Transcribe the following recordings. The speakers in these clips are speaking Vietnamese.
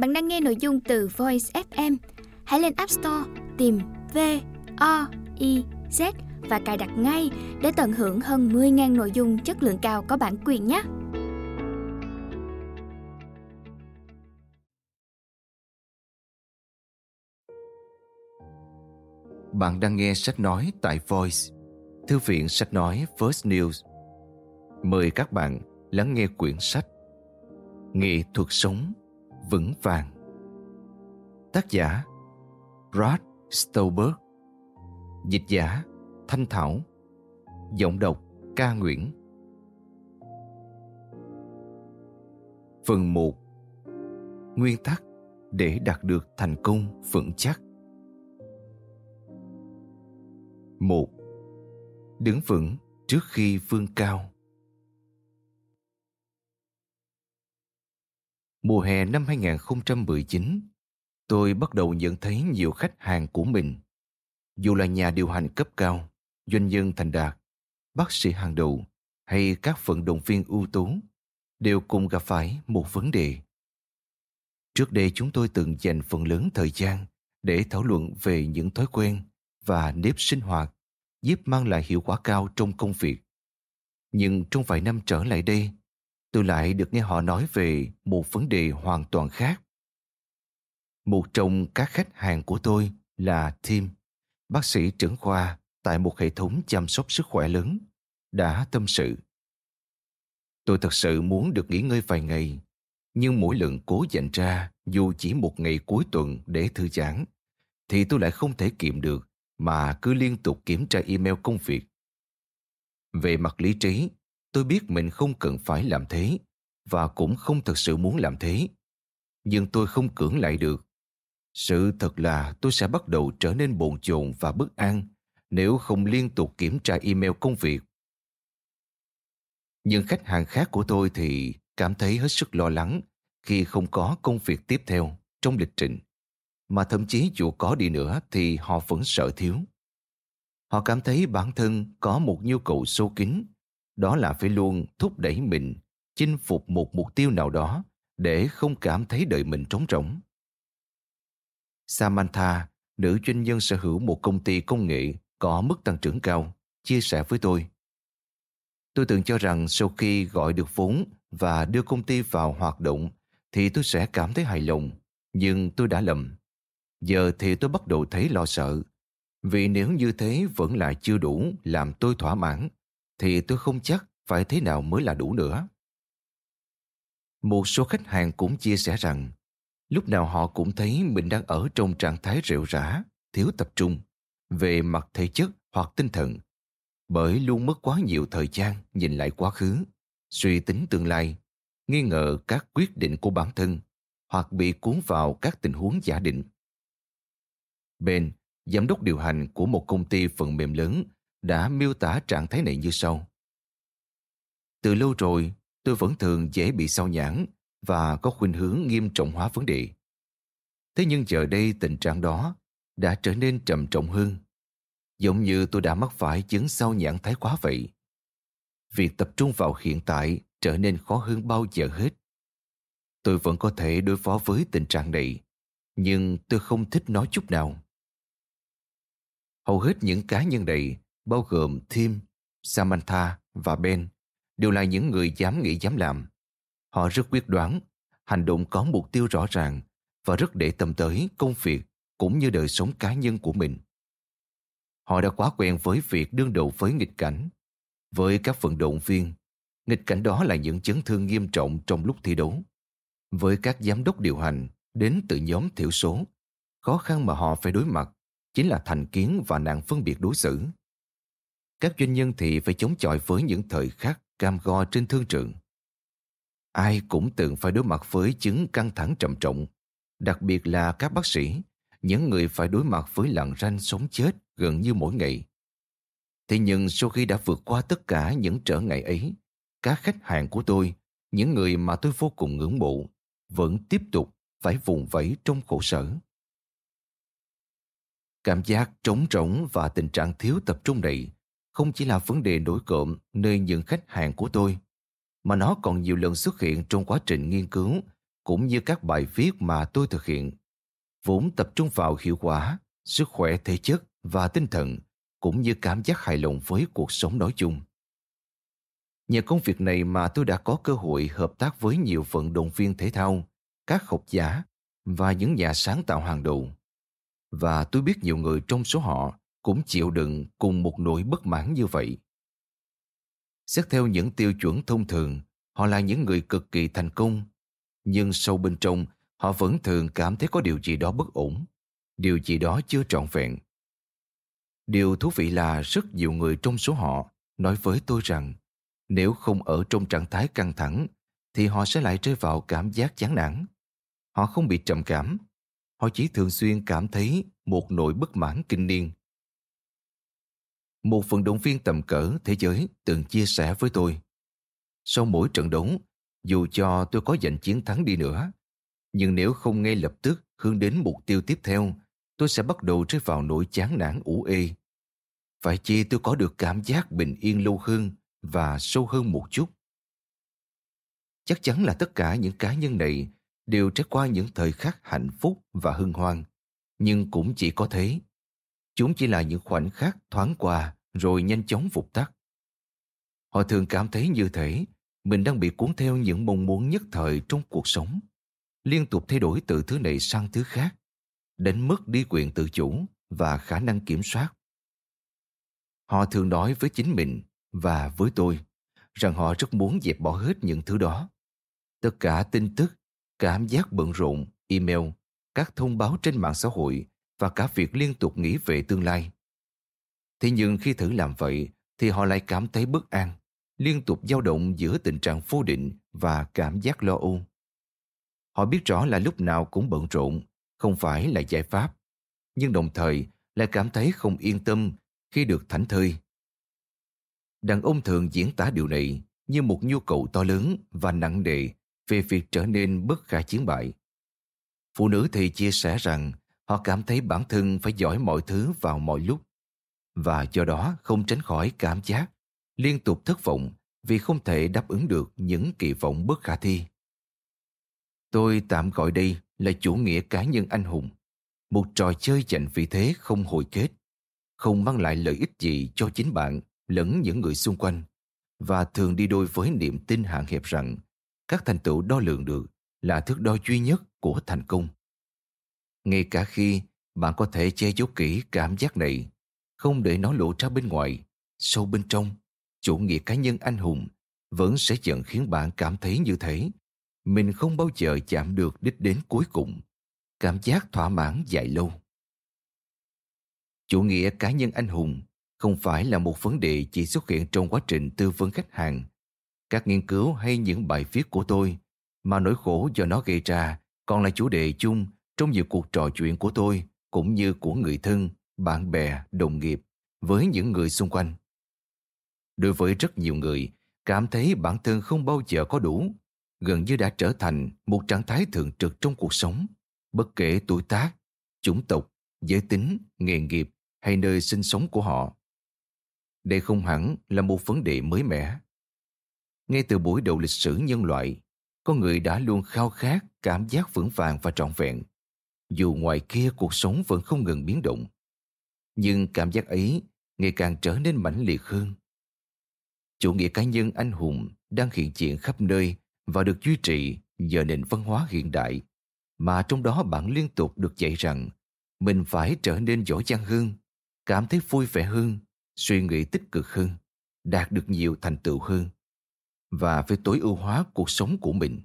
Bạn đang nghe nội dung từ Voice FM. Hãy lên App Store tìm V O I Z và cài đặt ngay để tận hưởng hơn 10.000 nội dung chất lượng cao có bản quyền nhé. Bạn đang nghe sách nói tại Voice, Thư viện sách nói First News. Mời các bạn lắng nghe quyển sách Nghệ thuật sống vững vàng. Tác giả, Rod Stolberg. Dịch giả, Thanh Thảo. Giọng đọc, Ca Nguyễn. Phần 1 Nguyên tắc để đạt được thành công vững chắc. Một. Đứng vững trước khi vươn cao. Mùa hè năm 2019, tôi bắt đầu nhận thấy nhiều khách hàng của mình, dù là nhà điều hành cấp cao, doanh nhân thành đạt, bác sĩ hàng đầu hay các vận động viên ưu tú, đều cùng gặp phải một vấn đề. Trước đây chúng tôi từng dành phần lớn thời gian để thảo luận về những thói quen và nếp sinh hoạt giúp mang lại hiệu quả cao trong công việc. Nhưng trong vài năm trở lại đây, tôi lại được nghe họ nói về một vấn đề hoàn toàn khác. Một trong các khách hàng của tôi là Tim, bác sĩ trưởng khoa tại một hệ thống chăm sóc sức khỏe lớn, đã tâm sự. Tôi thật sự muốn được nghỉ ngơi vài ngày, nhưng mỗi lần cố dành ra dù chỉ một ngày cuối tuần để thư giãn, thì tôi lại không thể kiệm được mà cứ liên tục kiểm tra email công việc. Về mặt lý trí, tôi biết mình không cần phải làm thế và cũng không thật sự muốn làm thế. Nhưng tôi không cưỡng lại được. Sự thật là tôi sẽ bắt đầu trở nên bồn chồn và bất an nếu không liên tục kiểm tra email công việc. Nhưng khách hàng khác của tôi thì cảm thấy hết sức lo lắng khi không có công việc tiếp theo trong lịch trình. Mà thậm chí dù có đi nữa thì họ vẫn sợ thiếu. Họ cảm thấy bản thân có một nhu cầu sâu kín đó là phải luôn thúc đẩy mình chinh phục một mục tiêu nào đó để không cảm thấy đời mình trống rỗng. Samantha, nữ doanh nhân sở hữu một công ty công nghệ có mức tăng trưởng cao, chia sẻ với tôi. Tôi từng cho rằng sau khi gọi được vốn và đưa công ty vào hoạt động thì tôi sẽ cảm thấy hài lòng, nhưng tôi đã lầm. Giờ thì tôi bắt đầu thấy lo sợ, vì nếu như thế vẫn là chưa đủ làm tôi thỏa mãn thì tôi không chắc phải thế nào mới là đủ nữa. Một số khách hàng cũng chia sẻ rằng lúc nào họ cũng thấy mình đang ở trong trạng thái rệu rã, thiếu tập trung về mặt thể chất hoặc tinh thần bởi luôn mất quá nhiều thời gian nhìn lại quá khứ, suy tính tương lai, nghi ngờ các quyết định của bản thân hoặc bị cuốn vào các tình huống giả định. Ben, giám đốc điều hành của một công ty phần mềm lớn đã miêu tả trạng thái này như sau. Từ lâu rồi, tôi vẫn thường dễ bị sao nhãn và có khuynh hướng nghiêm trọng hóa vấn đề. Thế nhưng giờ đây tình trạng đó đã trở nên trầm trọng hơn. Giống như tôi đã mắc phải chứng sao nhãn thái quá vậy. Việc tập trung vào hiện tại trở nên khó hơn bao giờ hết. Tôi vẫn có thể đối phó với tình trạng này, nhưng tôi không thích nói chút nào. Hầu hết những cá nhân này bao gồm Tim, Samantha và Ben, đều là những người dám nghĩ dám làm. Họ rất quyết đoán, hành động có mục tiêu rõ ràng và rất để tâm tới công việc cũng như đời sống cá nhân của mình. Họ đã quá quen với việc đương đầu với nghịch cảnh. Với các vận động viên, nghịch cảnh đó là những chấn thương nghiêm trọng trong lúc thi đấu. Với các giám đốc điều hành đến từ nhóm thiểu số, khó khăn mà họ phải đối mặt chính là thành kiến và nạn phân biệt đối xử. Các doanh nhân thì phải chống chọi với những thời khắc cam go trên thương trường. Ai cũng từng phải đối mặt với chứng căng thẳng trầm trọng, đặc biệt là các bác sĩ, những người phải đối mặt với lặng ranh sống chết gần như mỗi ngày. Thế nhưng sau khi đã vượt qua tất cả những trở ngại ấy, các khách hàng của tôi, những người mà tôi vô cùng ngưỡng mộ, vẫn tiếp tục phải vùng vẫy trong khổ sở. Cảm giác trống rỗng và tình trạng thiếu tập trung này không chỉ là vấn đề nổi cộm nơi những khách hàng của tôi, mà nó còn nhiều lần xuất hiện trong quá trình nghiên cứu cũng như các bài viết mà tôi thực hiện, vốn tập trung vào hiệu quả, sức khỏe thể chất và tinh thần, cũng như cảm giác hài lòng với cuộc sống nói chung. Nhờ công việc này mà tôi đã có cơ hội hợp tác với nhiều vận động viên thể thao, các học giả và những nhà sáng tạo hàng đầu. Và tôi biết nhiều người trong số họ cũng chịu đựng cùng một nỗi bất mãn như vậy. Xét theo những tiêu chuẩn thông thường, họ là những người cực kỳ thành công. Nhưng sâu bên trong, họ vẫn thường cảm thấy có điều gì đó bất ổn, điều gì đó chưa trọn vẹn. Điều thú vị là rất nhiều người trong số họ nói với tôi rằng nếu không ở trong trạng thái căng thẳng thì họ sẽ lại rơi vào cảm giác chán nản. Họ không bị trầm cảm. Họ chỉ thường xuyên cảm thấy một nỗi bất mãn kinh niên. Một vận động viên tầm cỡ thế giới từng chia sẻ với tôi. Sau mỗi trận đấu, dù cho tôi có giành chiến thắng đi nữa, nhưng nếu không ngay lập tức hướng đến mục tiêu tiếp theo, tôi sẽ bắt đầu rơi vào nỗi chán nản ủ ê. Phải chi tôi có được cảm giác bình yên lâu hơn và sâu hơn một chút. Chắc chắn là tất cả những cá nhân này đều trải qua những thời khắc hạnh phúc và hân hoan, nhưng cũng chỉ có thế. Chúng chỉ là những khoảnh khắc thoáng qua rồi nhanh chóng phục tắt. Họ thường cảm thấy như thể mình đang bị cuốn theo những mong muốn nhất thời trong cuộc sống, liên tục thay đổi từ thứ này sang thứ khác, đến mất đi quyền tự chủ và khả năng kiểm soát. Họ thường nói với chính mình và với tôi rằng họ rất muốn dẹp bỏ hết những thứ đó. Tất cả tin tức, cảm giác bận rộn, email, các thông báo trên mạng xã hội và cả việc liên tục nghĩ về tương lai. Thế nhưng khi thử làm vậy thì họ lại cảm thấy bất an, liên tục dao động giữa tình trạng vô định và cảm giác lo âu. Họ biết rõ là lúc nào cũng bận rộn, không phải là giải pháp, nhưng đồng thời lại cảm thấy không yên tâm khi được thảnh thơi Đàn ông thường diễn tả điều này như một nhu cầu to lớn và nặng nề về việc trở nên bất khả chiến bại. Phụ nữ thì chia sẻ rằng họ cảm thấy bản thân phải giỏi mọi thứ vào mọi lúc và do đó không tránh khỏi cảm giác liên tục thất vọng vì không thể đáp ứng được những kỳ vọng bất khả thi. Tôi tạm gọi đây là chủ nghĩa cá nhân anh hùng, một trò chơi giành vị thế không hồi kết, không mang lại lợi ích gì cho chính bạn lẫn những người xung quanh và thường đi đôi với niềm tin hạn hẹp rằng các thành tựu đo lường được là thước đo duy nhất của thành công. Ngay cả khi bạn có thể che giấu kỹ cảm giác này, không để nó lộ ra bên ngoài, sâu bên trong, chủ nghĩa cá nhân anh hùng vẫn sẽ dần khiến bạn cảm thấy như thế. Mình không bao giờ chạm được đích đến cuối cùng. Cảm giác thỏa mãn dài lâu. Chủ nghĩa cá nhân anh hùng không phải là một vấn đề chỉ xuất hiện trong quá trình tư vấn khách hàng. Các nghiên cứu hay những bài viết của tôi mà nỗi khổ do nó gây ra còn là chủ đề chung trong nhiều cuộc trò chuyện của tôi cũng như của người thân, bạn bè, đồng nghiệp với những người xung quanh. Đối với rất nhiều người, cảm thấy bản thân không bao giờ có đủ, gần như đã trở thành một trạng thái thường trực trong cuộc sống, bất kể tuổi tác, chủng tộc, giới tính, nghề nghiệp hay nơi sinh sống của họ. Đây không hẳn là một vấn đề mới mẻ. Ngay từ buổi đầu lịch sử nhân loại, con người đã luôn khao khát cảm giác vững vàng và trọn vẹn, dù ngoài kia cuộc sống vẫn không ngừng biến động. Nhưng cảm giác ấy ngày càng trở nên mãnh liệt hơn. Chủ nghĩa cá nhân anh hùng đang hiện diện khắp nơi và được duy trì nhờ nền văn hóa hiện đại, mà trong đó bạn liên tục được dạy rằng mình phải trở nên giỏi giang hơn, cảm thấy vui vẻ hơn suy nghĩ tích cực hơn, đạt được nhiều thành tựu hơn và phải tối ưu hóa cuộc sống của mình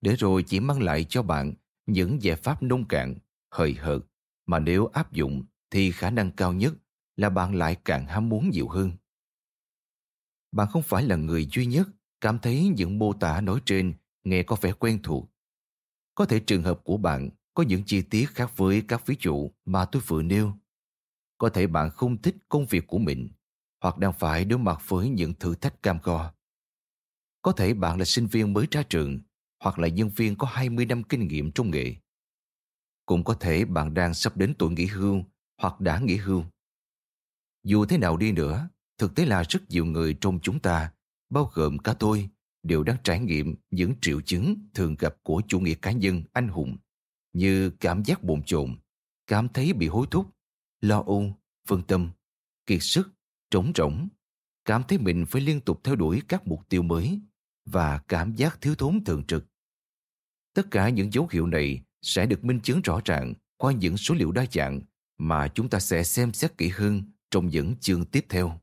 để rồi chỉ mang lại cho bạn những giải pháp nông cạn, hời hợt mà nếu áp dụng thì khả năng cao nhất là bạn lại càng ham muốn nhiều hơn. Bạn không phải là người duy nhất cảm thấy những mô tả nói trên nghe có vẻ quen thuộc. Có thể trường hợp của bạn có những chi tiết khác với các ví dụ mà tôi vừa nêu có thể bạn không thích công việc của mình hoặc đang phải đối mặt với những thử thách cam go. Có thể bạn là sinh viên mới ra trường hoặc là nhân viên có 20 năm kinh nghiệm trong nghề. Cũng có thể bạn đang sắp đến tuổi nghỉ hưu hoặc đã nghỉ hưu. Dù thế nào đi nữa, thực tế là rất nhiều người trong chúng ta, bao gồm cả tôi, đều đang trải nghiệm những triệu chứng thường gặp của chủ nghĩa cá nhân anh hùng như cảm giác bồn chồn, cảm thấy bị hối thúc, lo âu, phân tâm, kiệt sức, trống rỗng, cảm thấy mình phải liên tục theo đuổi các mục tiêu mới và cảm giác thiếu thốn thường trực. Tất cả những dấu hiệu này sẽ được minh chứng rõ ràng qua những số liệu đa dạng mà chúng ta sẽ xem xét kỹ hơn trong những chương tiếp theo.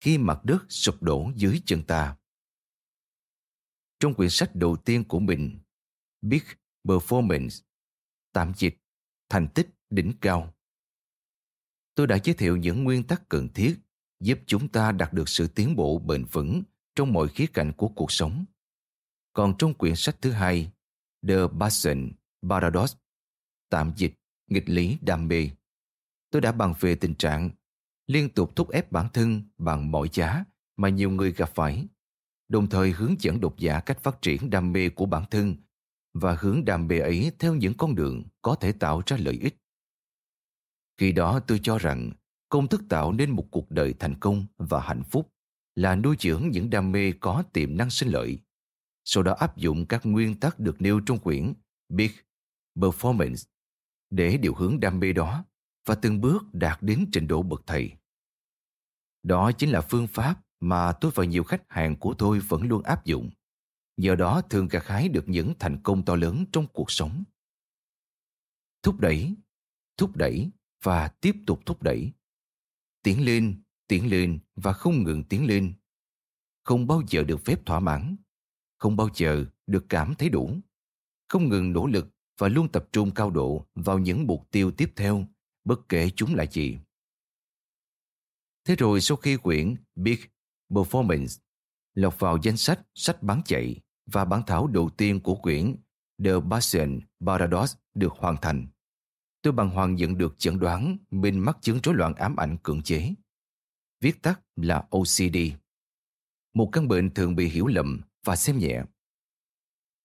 Khi mặt đất sụp đổ dưới chân ta Trong quyển sách đầu tiên của mình, Big Performance, tạm dịch, thành tích đỉnh cao, tôi đã giới thiệu những nguyên tắc cần thiết giúp chúng ta đạt được sự tiến bộ bền vững trong mọi khía cạnh của cuộc sống. Còn trong quyển sách thứ hai, The Passion Paradox, tạm dịch, nghịch lý đam mê, tôi đã bàn về tình trạng liên tục thúc ép bản thân bằng mọi giá mà nhiều người gặp phải, đồng thời hướng dẫn độc giả cách phát triển đam mê của bản thân và hướng đam mê ấy theo những con đường có thể tạo ra lợi ích. Khi đó tôi cho rằng công thức tạo nên một cuộc đời thành công và hạnh phúc là nuôi dưỡng những đam mê có tiềm năng sinh lợi. Sau đó áp dụng các nguyên tắc được nêu trong quyển Big Performance để điều hướng đam mê đó và từng bước đạt đến trình độ bậc thầy. Đó chính là phương pháp mà tôi và nhiều khách hàng của tôi vẫn luôn áp dụng. Nhờ đó thường gặt hái được những thành công to lớn trong cuộc sống. Thúc đẩy, thúc đẩy và tiếp tục thúc đẩy. Tiến lên, tiến lên và không ngừng tiến lên. Không bao giờ được phép thỏa mãn. Không bao giờ được cảm thấy đủ. Không ngừng nỗ lực và luôn tập trung cao độ vào những mục tiêu tiếp theo, bất kể chúng là gì. Thế rồi sau khi quyển Big Performance lọt vào danh sách sách bán chạy và bản thảo đầu tiên của quyển The Passion Paradox được hoàn thành, tôi bằng hoàng nhận được chẩn đoán mình mắc chứng rối loạn ám ảnh cưỡng chế. Viết tắt là OCD. Một căn bệnh thường bị hiểu lầm và xem nhẹ.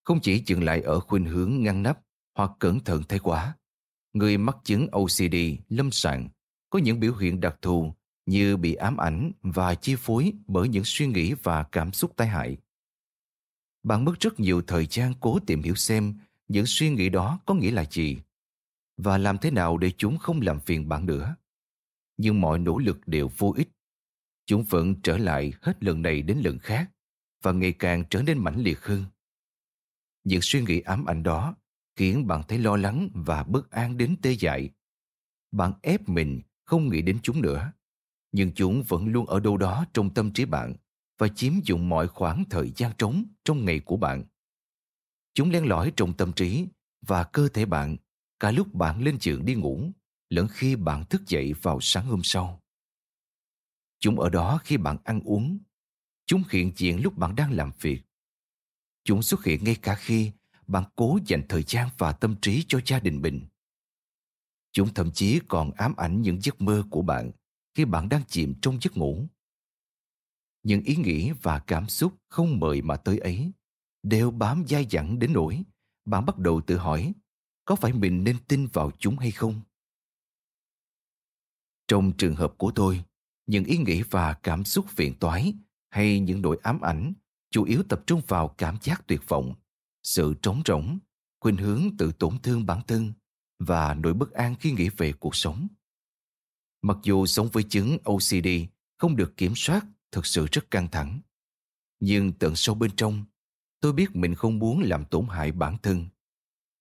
Không chỉ dừng lại ở khuynh hướng ngăn nắp hoặc cẩn thận thái quá, người mắc chứng OCD lâm sàng có những biểu hiện đặc thù như bị ám ảnh và chi phối bởi những suy nghĩ và cảm xúc tai hại. Bạn mất rất nhiều thời gian cố tìm hiểu xem những suy nghĩ đó có nghĩa là gì và làm thế nào để chúng không làm phiền bạn nữa. Nhưng mọi nỗ lực đều vô ích. Chúng vẫn trở lại hết lần này đến lần khác và ngày càng trở nên mãnh liệt hơn. Những suy nghĩ ám ảnh đó khiến bạn thấy lo lắng và bất an đến tê dại. Bạn ép mình không nghĩ đến chúng nữa, nhưng chúng vẫn luôn ở đâu đó trong tâm trí bạn và chiếm dụng mọi khoảng thời gian trống trong ngày của bạn. Chúng len lỏi trong tâm trí và cơ thể bạn cả lúc bạn lên giường đi ngủ, lẫn khi bạn thức dậy vào sáng hôm sau. Chúng ở đó khi bạn ăn uống. Chúng hiện diện lúc bạn đang làm việc. Chúng xuất hiện ngay cả khi bạn cố dành thời gian và tâm trí cho gia đình mình. Chúng thậm chí còn ám ảnh những giấc mơ của bạn khi bạn đang chìm trong giấc ngủ. Những ý nghĩ và cảm xúc không mời mà tới ấy, đều bám dai dẳng đến nỗi bạn bắt đầu tự hỏi có phải mình nên tin vào chúng hay không? Trong trường hợp của tôi, những ý nghĩ và cảm xúc phiền toái hay những nỗi ám ảnh chủ yếu tập trung vào cảm giác tuyệt vọng, sự trống rỗng, khuynh hướng tự tổn thương bản thân và nỗi bất an khi nghĩ về cuộc sống. Mặc dù sống với chứng OCD không được kiểm soát thực sự rất căng thẳng, nhưng tận sâu bên trong, tôi biết mình không muốn làm tổn hại bản thân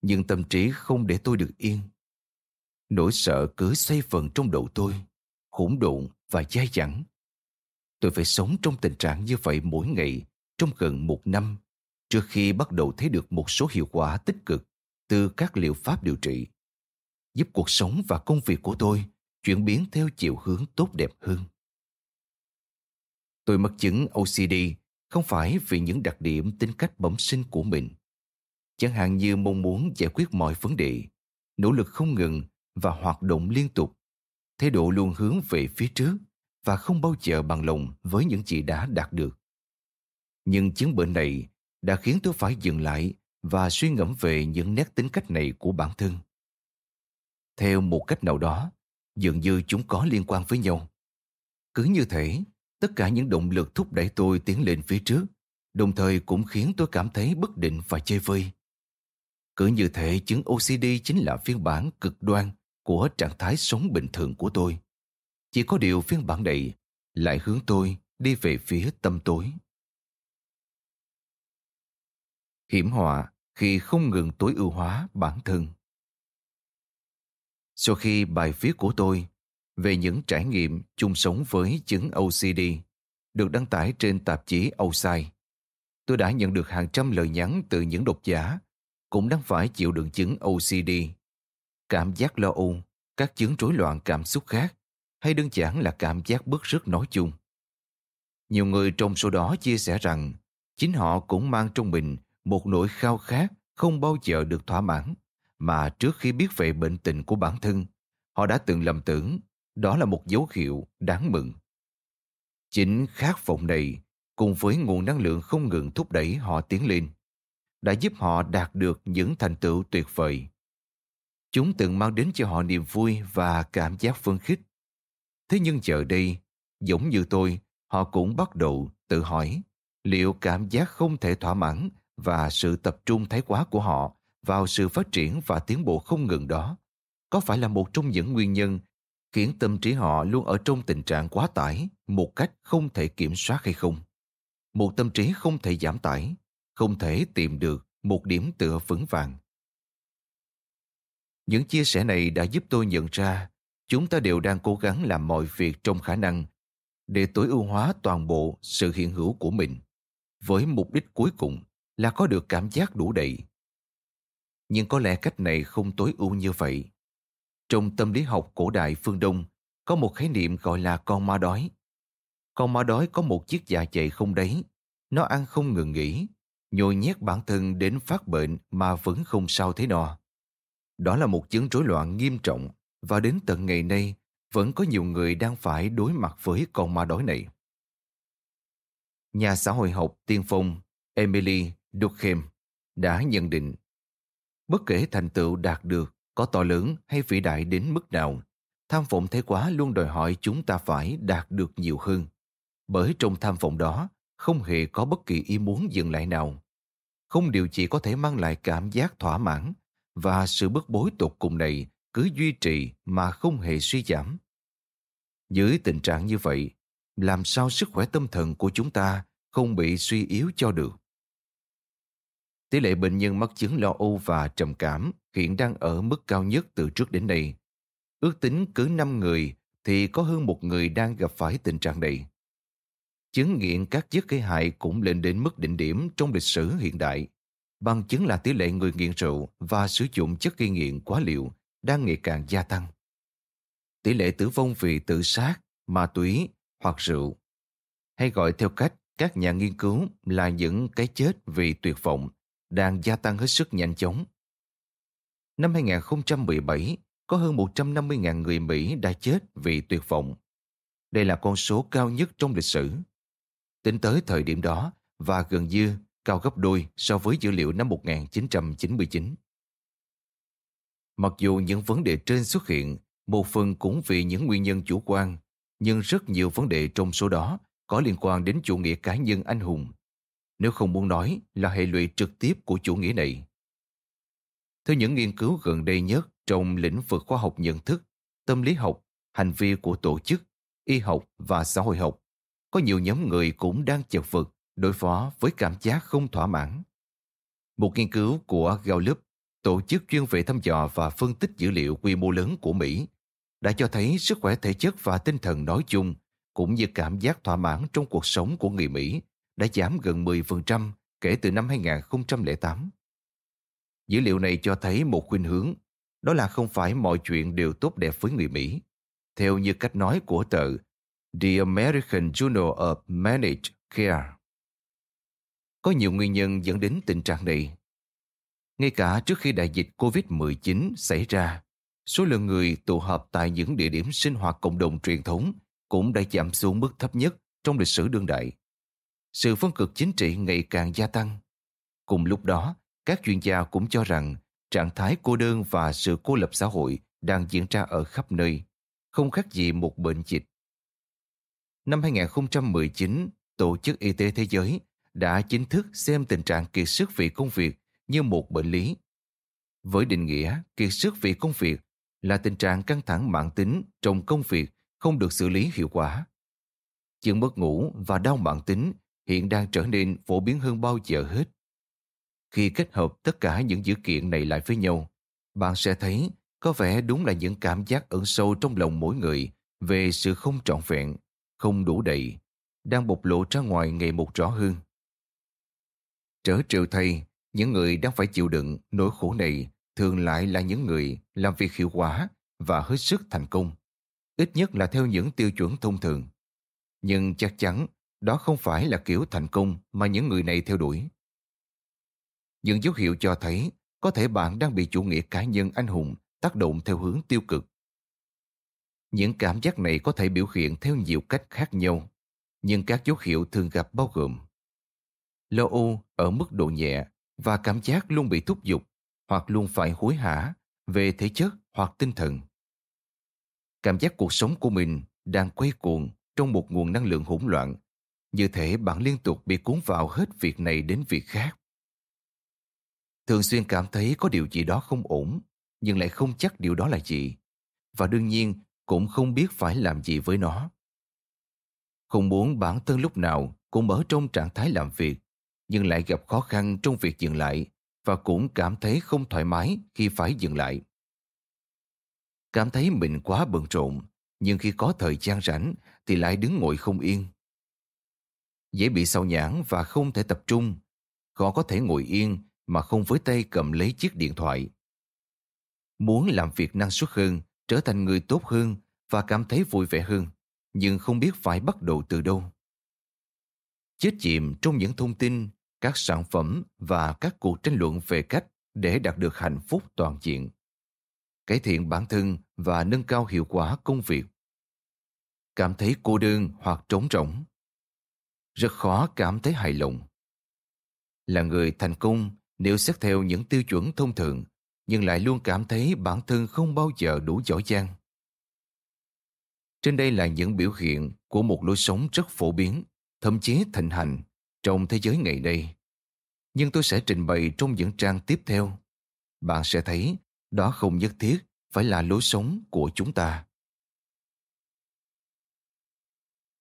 nhưng tâm trí không để tôi được yên. Nỗi sợ cứ xoay vần trong đầu tôi, hỗn độn và dai dẳng. Tôi phải sống trong tình trạng như vậy mỗi ngày trong gần một năm trước khi bắt đầu thấy được một số hiệu quả tích cực từ các liệu pháp điều trị, giúp cuộc sống và công việc của tôi chuyển biến theo chiều hướng tốt đẹp hơn. Tôi mắc chứng OCD không phải vì những đặc điểm tính cách bẩm sinh của mình chẳng hạn như mong muốn giải quyết mọi vấn đề, nỗ lực không ngừng và hoạt động liên tục, thái độ luôn hướng về phía trước và không bao giờ bằng lòng với những gì đã đạt được. Nhưng chứng bệnh này đã khiến tôi phải dừng lại và suy ngẫm về những nét tính cách này của bản thân. Theo một cách nào đó, dường như chúng có liên quan với nhau. Cứ như thể Tất cả những động lực thúc đẩy tôi tiến lên phía trước, đồng thời cũng khiến tôi cảm thấy bất định và chơi vơi. Cứ như thế chứng OCD chính là phiên bản cực đoan của trạng thái sống bình thường của tôi. Chỉ có điều phiên bản này lại hướng tôi đi về phía tâm tối. Hiểm họa khi không ngừng tối ưu hóa bản thân. Sau khi bài viết của tôi về những trải nghiệm chung sống với chứng OCD được đăng tải trên tạp chí Outside, tôi đã nhận được hàng trăm lời nhắn từ những độc giả cũng đang phải chịu đựng chứng OCD, cảm giác lo âu, các chứng rối loạn cảm xúc khác hay đơn giản là cảm giác bức rứt nói chung. Nhiều người trong số đó chia sẻ rằng chính họ cũng mang trong mình một nỗi khao khát không bao giờ được thỏa mãn mà trước khi biết về bệnh tình của bản thân, họ đã từng lầm tưởng đó là một dấu hiệu đáng mừng. Chính khát vọng này cùng với nguồn năng lượng không ngừng thúc đẩy họ tiến lên đã giúp họ đạt được những thành tựu tuyệt vời. Chúng từng mang đến cho họ niềm vui và cảm giác phấn khích. Thế nhưng giờ đây, giống như tôi, họ cũng bắt đầu tự hỏi liệu cảm giác không thể thỏa mãn và sự tập trung thái quá của họ vào sự phát triển và tiến bộ không ngừng đó có phải là một trong những nguyên nhân khiến tâm trí họ luôn ở trong tình trạng quá tải một cách không thể kiểm soát hay không một tâm trí không thể giảm tải không thể tìm được một điểm tựa vững vàng. Những chia sẻ này đã giúp tôi nhận ra chúng ta đều đang cố gắng làm mọi việc trong khả năng để tối ưu hóa toàn bộ sự hiện hữu của mình với mục đích cuối cùng là có được cảm giác đủ đầy. Nhưng có lẽ cách này không tối ưu như vậy. Trong tâm lý học cổ đại phương đông, có một khái niệm gọi là con ma đói. Con ma đói có một chiếc dạ dày không đấy nó ăn không ngừng nghỉ nhồi nhét bản thân đến phát bệnh mà vẫn không sao thế nọ. đó là một chứng rối loạn nghiêm trọng và đến tận ngày nay vẫn có nhiều người đang phải đối mặt với con ma đói này. Nhà xã hội học tiên phong Emily Durkheim đã nhận định bất kể thành tựu đạt được có to lớn hay vĩ đại đến mức nào, tham vọng thái quá luôn đòi hỏi chúng ta phải đạt được nhiều hơn. Bởi trong tham vọng đó không hề có bất kỳ ý muốn dừng lại nào. Không điều chỉ có thể mang lại cảm giác thỏa mãn và sự bức bối tột cùng này cứ duy trì mà không hề suy giảm. Dưới tình trạng như vậy, làm sao sức khỏe tâm thần của chúng ta không bị suy yếu cho được? Tỷ lệ bệnh nhân mắc chứng lo âu và trầm cảm hiện đang ở mức cao nhất từ trước đến nay. Ước tính cứ 5 người thì có hơn một người đang gặp phải tình trạng này. Chứng nghiện các chất gây hại cũng lên đến mức đỉnh điểm trong lịch sử hiện đại. Bằng chứng là tỷ lệ người nghiện rượu và sử dụng chất gây nghiện quá liều đang ngày càng gia tăng. Tỷ lệ tử vong vì tự sát, ma túy hoặc rượu, hay gọi theo cách các nhà nghiên cứu là những cái chết vì tuyệt vọng đang gia tăng hết sức nhanh chóng. Năm 2017, có hơn 150.000 người Mỹ đã chết vì tuyệt vọng. Đây là con số cao nhất trong lịch sử. Tính tới thời điểm đó và gần như cao gấp đôi so với dữ liệu năm 1999. Mặc dù những vấn đề trên xuất hiện một phần cũng vì những nguyên nhân chủ quan, nhưng rất nhiều vấn đề trong số đó có liên quan đến chủ nghĩa cá nhân anh hùng nếu không muốn nói là hệ lụy trực tiếp của chủ nghĩa này. Theo những nghiên cứu gần đây nhất trong lĩnh vực khoa học nhận thức, tâm lý học, hành vi của tổ chức, y học và xã hội học, có nhiều nhóm người cũng đang chật vật đối phó với cảm giác không thỏa mãn. Một nghiên cứu của Gallup, tổ chức chuyên về thăm dò và phân tích dữ liệu quy mô lớn của Mỹ, đã cho thấy sức khỏe thể chất và tinh thần nói chung cũng như cảm giác thỏa mãn trong cuộc sống của người Mỹ đã giảm gần 10% kể từ năm 2008. Dữ liệu này cho thấy một khuynh hướng, đó là không phải mọi chuyện đều tốt đẹp với người Mỹ. Theo như cách nói của tờ The American Journal of Managed Care. Có nhiều nguyên nhân dẫn đến tình trạng này. Ngay cả trước khi đại dịch COVID-19 xảy ra, số lượng người tụ họp tại những địa điểm sinh hoạt cộng đồng truyền thống cũng đã giảm xuống mức thấp nhất trong lịch sử đương đại sự phân cực chính trị ngày càng gia tăng. Cùng lúc đó, các chuyên gia cũng cho rằng trạng thái cô đơn và sự cô lập xã hội đang diễn ra ở khắp nơi, không khác gì một bệnh dịch năm 2019, Tổ chức Y tế Thế giới đã chính thức xem tình trạng kiệt sức vì công việc như một bệnh lý. Với định nghĩa kiệt sức vì công việc là tình trạng căng thẳng mạng tính trong công việc không được xử lý hiệu quả. Chứng mất ngủ và đau mạng tính hiện đang trở nên phổ biến hơn bao giờ hết. Khi kết hợp tất cả những dữ kiện này lại với nhau, bạn sẽ thấy có vẻ đúng là những cảm giác ẩn sâu trong lòng mỗi người về sự không trọn vẹn, không đủ đầy, đang bộc lộ ra ngoài ngày một rõ hơn. Trở triệu thay, những người đang phải chịu đựng nỗi khổ này thường lại là những người làm việc hiệu quả và hết sức thành công, ít nhất là theo những tiêu chuẩn thông thường. Nhưng chắc chắn đó không phải là kiểu thành công mà những người này theo đuổi. Những dấu hiệu cho thấy có thể bạn đang bị chủ nghĩa cá nhân anh hùng tác động theo hướng tiêu cực. Những cảm giác này có thể biểu hiện theo nhiều cách khác nhau, nhưng các dấu hiệu thường gặp bao gồm lo âu ở mức độ nhẹ và cảm giác luôn bị thúc giục hoặc luôn phải hối hả về thể chất hoặc tinh thần. Cảm giác cuộc sống của mình đang quay cuồng trong một nguồn năng lượng hỗn loạn, như thể bạn liên tục bị cuốn vào hết việc này đến việc khác. Thường xuyên cảm thấy có điều gì đó không ổn, nhưng lại không chắc điều đó là gì, và đương nhiên cũng không biết phải làm gì với nó. Không muốn bản thân lúc nào cũng ở trong trạng thái làm việc, nhưng lại gặp khó khăn trong việc dừng lại và cũng cảm thấy không thoải mái khi phải dừng lại. Cảm thấy mình quá bận rộn, nhưng khi có thời gian rảnh thì lại đứng ngồi không yên. Dễ bị sao nhãn và không thể tập trung, khó có thể ngồi yên mà không với tay cầm lấy chiếc điện thoại. Muốn làm việc năng suất hơn, trở thành người tốt hơn và cảm thấy vui vẻ hơn, nhưng không biết phải bắt đầu từ đâu. Chết chìm trong những thông tin các sản phẩm và các cuộc tranh luận về cách để đạt được hạnh phúc toàn diện cải thiện bản thân và nâng cao hiệu quả công việc. Cảm thấy cô đơn hoặc trống rỗng. Rất khó cảm thấy hài lòng. Là người thành công nếu xét theo những tiêu chuẩn thông thường nhưng lại luôn cảm thấy bản thân không bao giờ đủ giỏi giang trên đây là những biểu hiện của một lối sống rất phổ biến thậm chí thịnh hành trong thế giới ngày nay. Nhưng tôi sẽ trình bày trong những trang tiếp theo. Bạn sẽ thấy đó không nhất thiết phải là lối sống của chúng ta.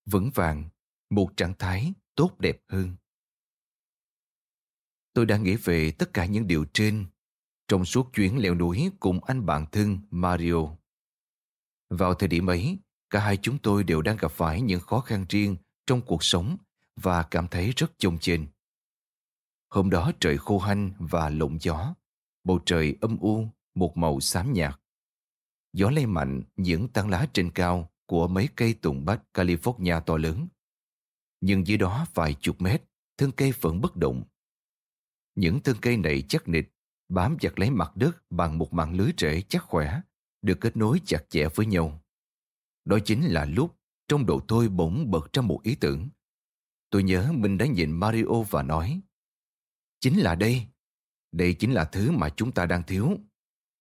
Vững vàng, một trạng thái tốt đẹp hơn. Tôi đã nghĩ về tất cả những điều trên trong suốt chuyến leo núi cùng anh bạn thân Mario. Vào thời điểm ấy, cả hai chúng tôi đều đang gặp phải những khó khăn riêng trong cuộc sống và cảm thấy rất chông chênh. Hôm đó trời khô hanh và lộng gió, bầu trời âm u, một màu xám nhạt. Gió lay mạnh những tán lá trên cao của mấy cây tùng bách California to lớn. Nhưng dưới đó vài chục mét, thân cây vẫn bất động. Những thân cây này chắc nịch, bám chặt lấy mặt đất bằng một mạng lưới rễ chắc khỏe, được kết nối chặt chẽ với nhau. Đó chính là lúc trong đầu tôi bỗng bật ra một ý tưởng. Tôi nhớ mình đã nhìn Mario và nói Chính là đây. Đây chính là thứ mà chúng ta đang thiếu.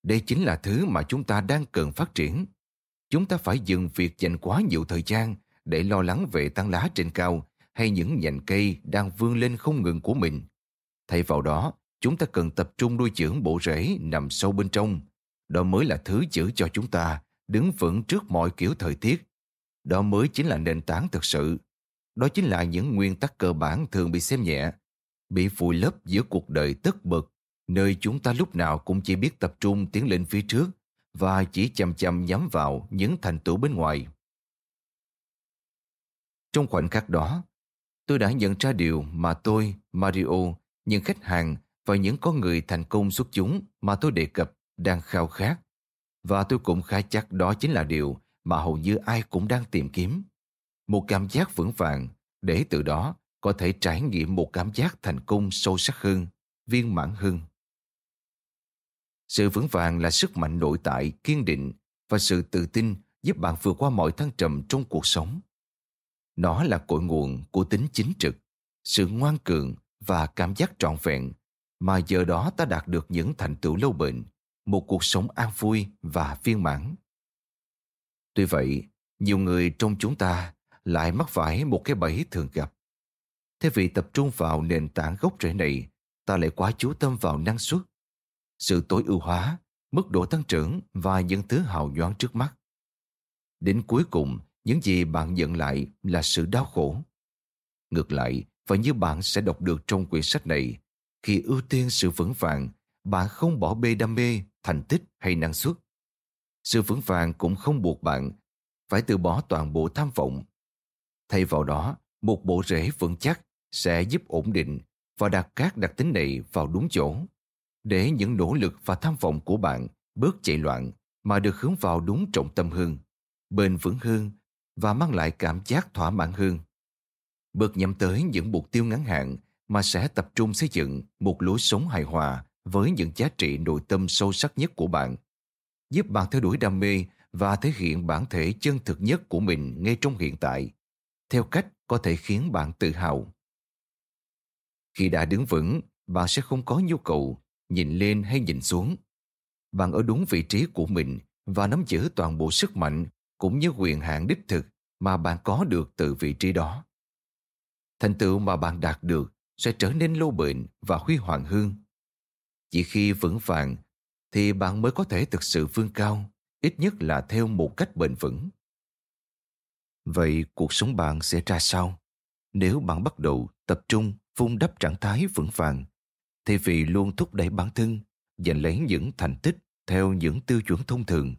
Đây chính là thứ mà chúng ta đang cần phát triển. Chúng ta phải dừng việc dành quá nhiều thời gian để lo lắng về tăng lá trên cao hay những nhành cây đang vươn lên không ngừng của mình. Thay vào đó, chúng ta cần tập trung nuôi dưỡng bộ rễ nằm sâu bên trong. Đó mới là thứ giữ cho chúng ta đứng vững trước mọi kiểu thời tiết. Đó mới chính là nền tảng thực sự. Đó chính là những nguyên tắc cơ bản thường bị xem nhẹ bị vùi lấp giữa cuộc đời tất bật, nơi chúng ta lúc nào cũng chỉ biết tập trung tiến lên phía trước và chỉ chầm chầm nhắm vào những thành tựu bên ngoài. Trong khoảnh khắc đó, tôi đã nhận ra điều mà tôi, Mario, những khách hàng và những con người thành công xuất chúng mà tôi đề cập đang khao khát. Và tôi cũng khá chắc đó chính là điều mà hầu như ai cũng đang tìm kiếm. Một cảm giác vững vàng để từ đó có thể trải nghiệm một cảm giác thành công sâu sắc hơn, viên mãn hơn. Sự vững vàng là sức mạnh nội tại, kiên định và sự tự tin giúp bạn vượt qua mọi thăng trầm trong cuộc sống. Nó là cội nguồn của tính chính trực, sự ngoan cường và cảm giác trọn vẹn mà giờ đó ta đạt được những thành tựu lâu bền, một cuộc sống an vui và viên mãn. Tuy vậy, nhiều người trong chúng ta lại mắc phải một cái bẫy thường gặp. Thế vì tập trung vào nền tảng gốc rễ này, ta lại quá chú tâm vào năng suất, sự tối ưu hóa, mức độ tăng trưởng và những thứ hào nhoáng trước mắt. Đến cuối cùng, những gì bạn nhận lại là sự đau khổ. Ngược lại, và như bạn sẽ đọc được trong quyển sách này, khi ưu tiên sự vững vàng, bạn không bỏ bê đam mê, thành tích hay năng suất. Sự vững vàng cũng không buộc bạn phải từ bỏ toàn bộ tham vọng. Thay vào đó, một bộ rễ vững chắc sẽ giúp ổn định và đặt các đặc tính này vào đúng chỗ để những nỗ lực và tham vọng của bạn bớt chạy loạn mà được hướng vào đúng trọng tâm hơn, bền vững hơn và mang lại cảm giác thỏa mãn hơn. Bước nhắm tới những mục tiêu ngắn hạn mà sẽ tập trung xây dựng một lối sống hài hòa với những giá trị nội tâm sâu sắc nhất của bạn, giúp bạn theo đuổi đam mê và thể hiện bản thể chân thực nhất của mình ngay trong hiện tại, theo cách có thể khiến bạn tự hào. Khi đã đứng vững, bạn sẽ không có nhu cầu nhìn lên hay nhìn xuống. Bạn ở đúng vị trí của mình và nắm giữ toàn bộ sức mạnh cũng như quyền hạn đích thực mà bạn có được từ vị trí đó. Thành tựu mà bạn đạt được sẽ trở nên lâu bền và huy hoàng hơn. Chỉ khi vững vàng thì bạn mới có thể thực sự vươn cao, ít nhất là theo một cách bền vững. Vậy cuộc sống bạn sẽ ra sao nếu bạn bắt đầu tập trung vun đắp trạng thái vững vàng thay vì luôn thúc đẩy bản thân giành lấy những thành tích theo những tiêu chuẩn thông thường.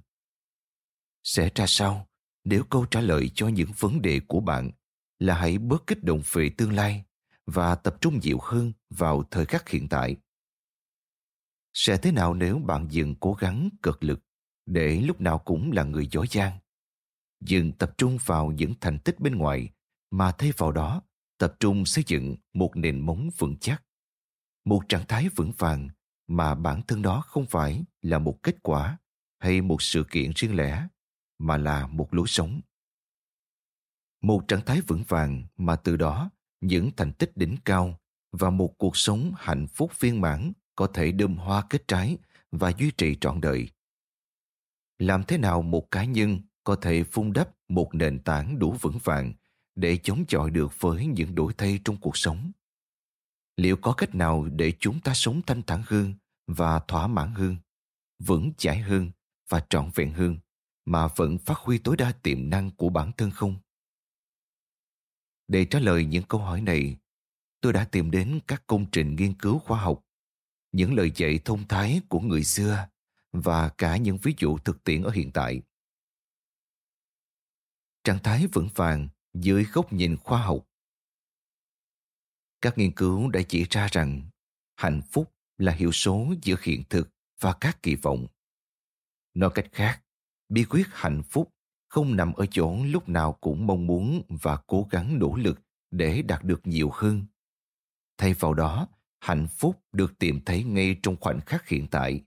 Sẽ ra sao nếu câu trả lời cho những vấn đề của bạn là hãy bớt kích động về tương lai và tập trung dịu hơn vào thời khắc hiện tại. Sẽ thế nào nếu bạn dừng cố gắng cực lực, để lúc nào cũng là người giỏi giang? Dừng tập trung vào những thành tích bên ngoài, mà thay vào đó, tập trung xây dựng một nền móng vững chắc một trạng thái vững vàng mà bản thân đó không phải là một kết quả hay một sự kiện riêng lẻ, mà là một lối sống một trạng thái vững vàng mà từ đó những thành tích đỉnh cao và một cuộc sống hạnh phúc viên mãn có thể đơm hoa kết trái và duy trì trọn đời. Làm thế nào một cá nhân có thể phun đắp một nền tảng đủ vững vàng để chống chọi được với những đổi thay trong cuộc sống? Liệu có cách nào để chúng ta sống thanh thản hơn và thỏa mãn hơn, vững chãi hơn và trọn vẹn hơn mà vẫn phát huy tối đa tiềm năng của bản thân không? Để trả lời những câu hỏi này tôi đã tìm đến các công trình nghiên cứu khoa học những lời dạy thông thái của người xưa và cả những ví dụ thực tiễn ở hiện tại trạng thái vững vàng dưới góc nhìn khoa học các nghiên cứu đã chỉ ra rằng hạnh phúc là hiệu số giữa hiện thực và các kỳ vọng. Nói cách khác, bí quyết hạnh phúc không nằm ở chỗ lúc nào cũng mong muốn và cố gắng nỗ lực để đạt được nhiều hơn. Thay vào đó, hạnh phúc được tìm thấy ngay trong khoảnh khắc hiện tại,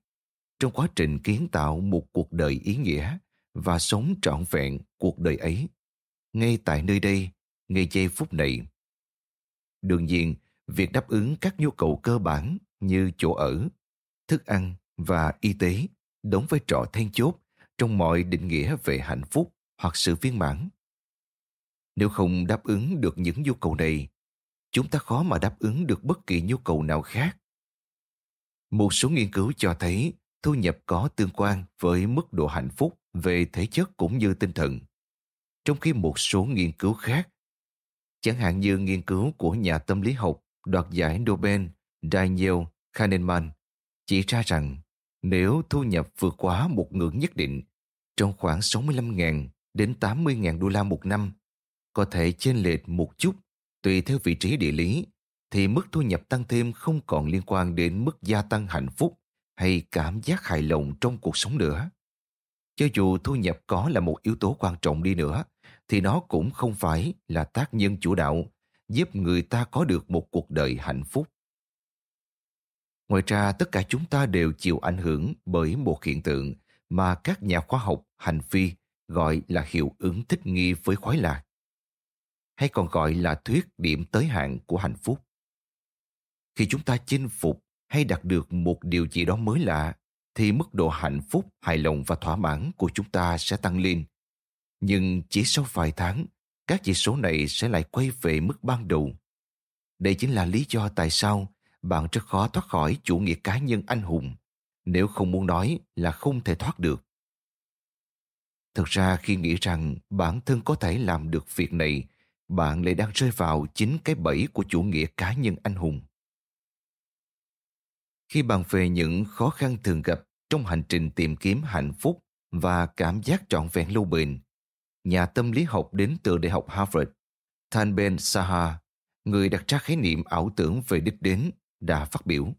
trong quá trình kiến tạo một cuộc đời ý nghĩa và sống trọn vẹn cuộc đời ấy. Ngay tại nơi đây, ngay giây phút này, Đương nhiên, việc đáp ứng các nhu cầu cơ bản như chỗ ở, thức ăn và y tế đóng vai trò then chốt trong mọi định nghĩa về hạnh phúc hoặc sự viên mãn. Nếu không đáp ứng được những nhu cầu này, chúng ta khó mà đáp ứng được bất kỳ nhu cầu nào khác. Một số nghiên cứu cho thấy thu nhập có tương quan với mức độ hạnh phúc về thể chất cũng như tinh thần. Trong khi một số nghiên cứu khác chẳng hạn như nghiên cứu của nhà tâm lý học đoạt giải Nobel Daniel Kahneman chỉ ra rằng nếu thu nhập vượt quá một ngưỡng nhất định, trong khoảng 65.000 đến 80.000 đô la một năm, có thể chênh lệch một chút, tùy theo vị trí địa lý, thì mức thu nhập tăng thêm không còn liên quan đến mức gia tăng hạnh phúc hay cảm giác hài lòng trong cuộc sống nữa. Cho dù thu nhập có là một yếu tố quan trọng đi nữa, thì nó cũng không phải là tác nhân chủ đạo, giúp người ta có được một cuộc đời hạnh phúc. Ngoài ra, tất cả chúng ta đều chịu ảnh hưởng bởi một hiện tượng mà các nhà khoa học hành vi gọi là hiệu ứng thích nghi với khoái lạc, hay còn gọi là thuyết điểm tới hạn của hạnh phúc. Khi chúng ta chinh phục hay đạt được một điều gì đó mới lạ, thì mức độ hạnh phúc, hài lòng và thỏa mãn của chúng ta sẽ tăng lên nhưng chỉ sau vài tháng các chỉ số này sẽ lại quay về mức ban đầu. Đây chính là lý do tại sao bạn rất khó thoát khỏi chủ nghĩa cá nhân anh hùng, nếu không muốn nói là không thể thoát được. Thực ra khi nghĩ rằng bản thân có thể làm được việc này, bạn lại đang rơi vào chính cái bẫy của chủ nghĩa cá nhân anh hùng. Khi bàn về những khó khăn thường gặp trong hành trình tìm kiếm hạnh phúc và cảm giác trọn vẹn lâu bền, nhà tâm lý học đến từ Đại học Harvard, than Ben Saha, người đặt ra khái niệm ảo tưởng về đích đến, đã phát biểu.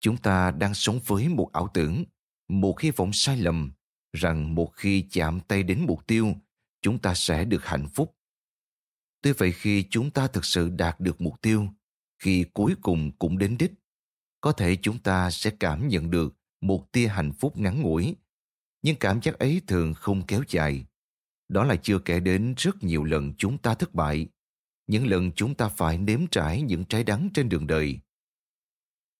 Chúng ta đang sống với một ảo tưởng, một hy vọng sai lầm rằng một khi chạm tay đến mục tiêu, chúng ta sẽ được hạnh phúc. Tuy vậy khi chúng ta thực sự đạt được mục tiêu, khi cuối cùng cũng đến đích, có thể chúng ta sẽ cảm nhận được một tia hạnh phúc ngắn ngủi, nhưng cảm giác ấy thường không kéo dài. Đó là chưa kể đến rất nhiều lần chúng ta thất bại, những lần chúng ta phải nếm trải những trái đắng trên đường đời.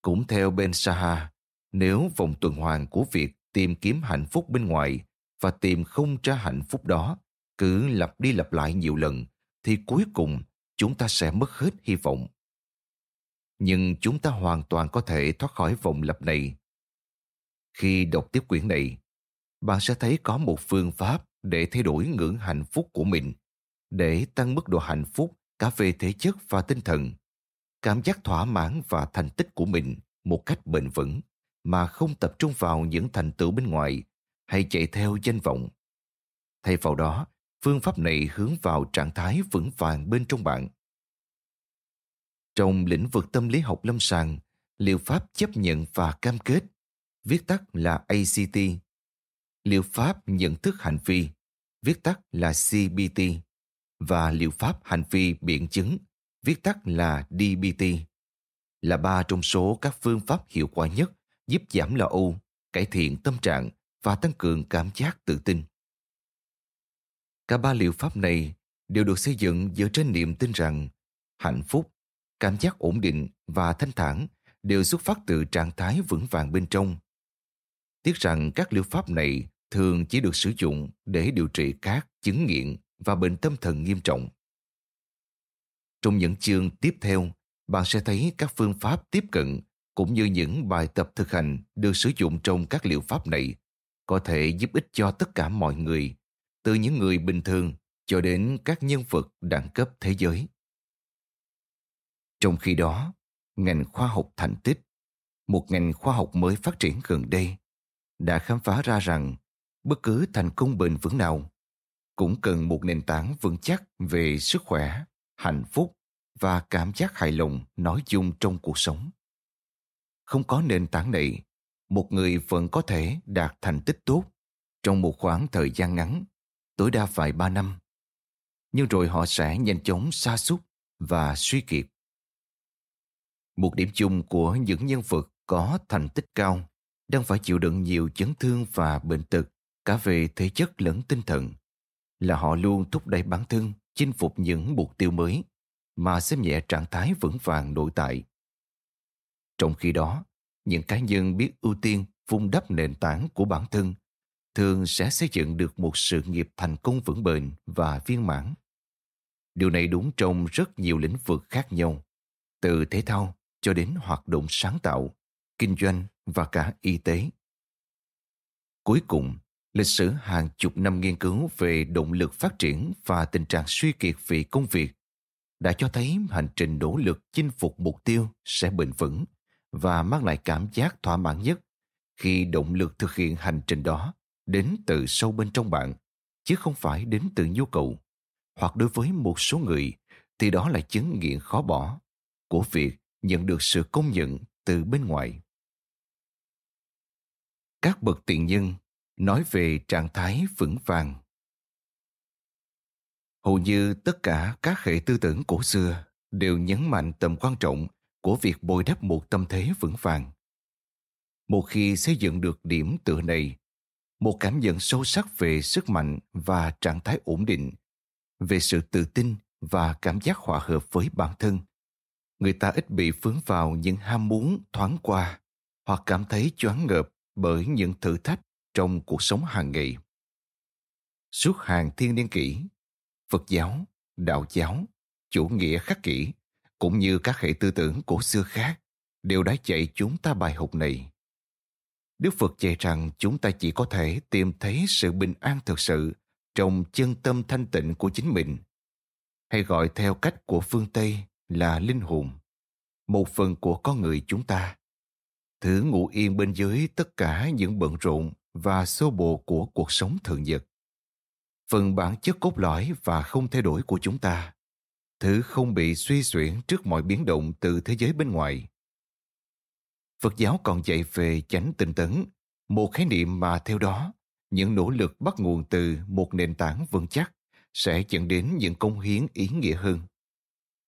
Cũng theo Ben Saha, nếu vòng tuần hoàn của việc tìm kiếm hạnh phúc bên ngoài và tìm không ra hạnh phúc đó cứ lặp đi lặp lại nhiều lần thì cuối cùng chúng ta sẽ mất hết hy vọng. Nhưng chúng ta hoàn toàn có thể thoát khỏi vòng lặp này. Khi đọc tiếp quyển này, bạn sẽ thấy có một phương pháp để thay đổi ngưỡng hạnh phúc của mình, để tăng mức độ hạnh phúc cả về thể chất và tinh thần, cảm giác thỏa mãn và thành tích của mình một cách bền vững mà không tập trung vào những thành tựu bên ngoài hay chạy theo danh vọng. Thay vào đó, phương pháp này hướng vào trạng thái vững vàng bên trong bạn. Trong lĩnh vực tâm lý học lâm sàng, liệu pháp chấp nhận và cam kết, viết tắt là ACT. Liệu pháp nhận thức hành vi, viết tắt là CBT. Và liệu pháp hành vi biện chứng, viết tắt là DBT. Là ba trong số các phương pháp hiệu quả nhất giúp giảm lo âu, cải thiện tâm trạng và tăng cường cảm giác tự tin. Cả ba liệu pháp này đều được xây dựng dựa trên niềm tin rằng hạnh phúc, cảm giác ổn định và thanh thản đều xuất phát từ trạng thái vững vàng bên trong. Tiếc rằng các liệu pháp này thường chỉ được sử dụng để điều trị các chứng nghiện và bệnh tâm thần nghiêm trọng. Trong những chương tiếp theo, bạn sẽ thấy các phương pháp tiếp cận cũng như những bài tập thực hành được sử dụng trong các liệu pháp này có thể giúp ích cho tất cả mọi người, từ những người bình thường cho đến các nhân vật đẳng cấp thế giới. Trong khi đó, ngành khoa học thành tích, một ngành khoa học mới phát triển gần đây, đã khám phá ra rằng bất cứ thành công bền vững nào cũng cần một nền tảng vững chắc về sức khỏe, hạnh phúc và cảm giác hài lòng nói chung trong cuộc sống. Không có nền tảng này, một người vẫn có thể đạt thành tích tốt trong một khoảng thời gian ngắn, tối đa vài ba năm. Nhưng rồi họ sẽ nhanh chóng sa sút và suy kiệt. Một điểm chung của những nhân vật có thành tích cao đang phải chịu đựng nhiều chấn thương và bệnh tật cả về thể chất lẫn tinh thần là họ luôn thúc đẩy bản thân chinh phục những mục tiêu mới mà xem nhẹ trạng thái vững vàng nội tại trong khi đó, những cá nhân biết ưu tiên vun đắp nền tảng của bản thân thường sẽ xây dựng được một sự nghiệp thành công vững bền và viên mãn. Điều này đúng trong rất nhiều lĩnh vực khác nhau, từ thể thao cho đến hoạt động sáng tạo, kinh doanh và cả y tế. Cuối cùng, lịch sử hàng chục năm nghiên cứu về động lực phát triển và tình trạng suy kiệt vì công việc đã cho thấy hành trình nỗ lực chinh phục mục tiêu sẽ bền vững và mang lại cảm giác thỏa mãn nhất khi động lực thực hiện hành trình đó đến từ sâu bên trong bạn, chứ không phải đến từ nhu cầu. Hoặc đối với một số người, thì đó là chứng nghiện khó bỏ của việc nhận được sự công nhận từ bên ngoài. Các bậc tiền nhân nói về trạng thái vững vàng hầu như tất cả các hệ tư tưởng cổ xưa đều nhấn mạnh tầm quan trọng của việc bồi đắp một tâm thế vững vàng. Một khi xây dựng được điểm tựa này, một cảm nhận sâu sắc về sức mạnh và trạng thái ổn định, về sự tự tin và cảm giác hòa hợp với bản thân, người ta ít bị vướng vào những ham muốn thoáng qua hoặc cảm thấy choáng ngợp bởi những thử thách trong cuộc sống hàng ngày. Suốt hàng thiên niên kỷ, Phật giáo, Đạo giáo, chủ nghĩa khắc kỷ, cũng như các hệ tư tưởng cổ xưa khác, đều đã dạy chúng ta bài học này. Đức Phật dạy rằng chúng ta chỉ có thể tìm thấy sự bình an thực sự trong chân tâm thanh tịnh của chính mình, hay gọi theo cách của phương Tây là linh hồn, một phần của con người chúng ta. Thử ngủ yên bên dưới tất cả những bận rộn và xô bồ của cuộc sống thường nhật. Phần bản chất cốt lõi và không thay đổi của chúng ta, thứ không bị suy xuyển trước mọi biến động từ thế giới bên ngoài. Phật giáo còn dạy về chánh tinh tấn, một khái niệm mà theo đó, những nỗ lực bắt nguồn từ một nền tảng vững chắc sẽ dẫn đến những công hiến ý nghĩa hơn,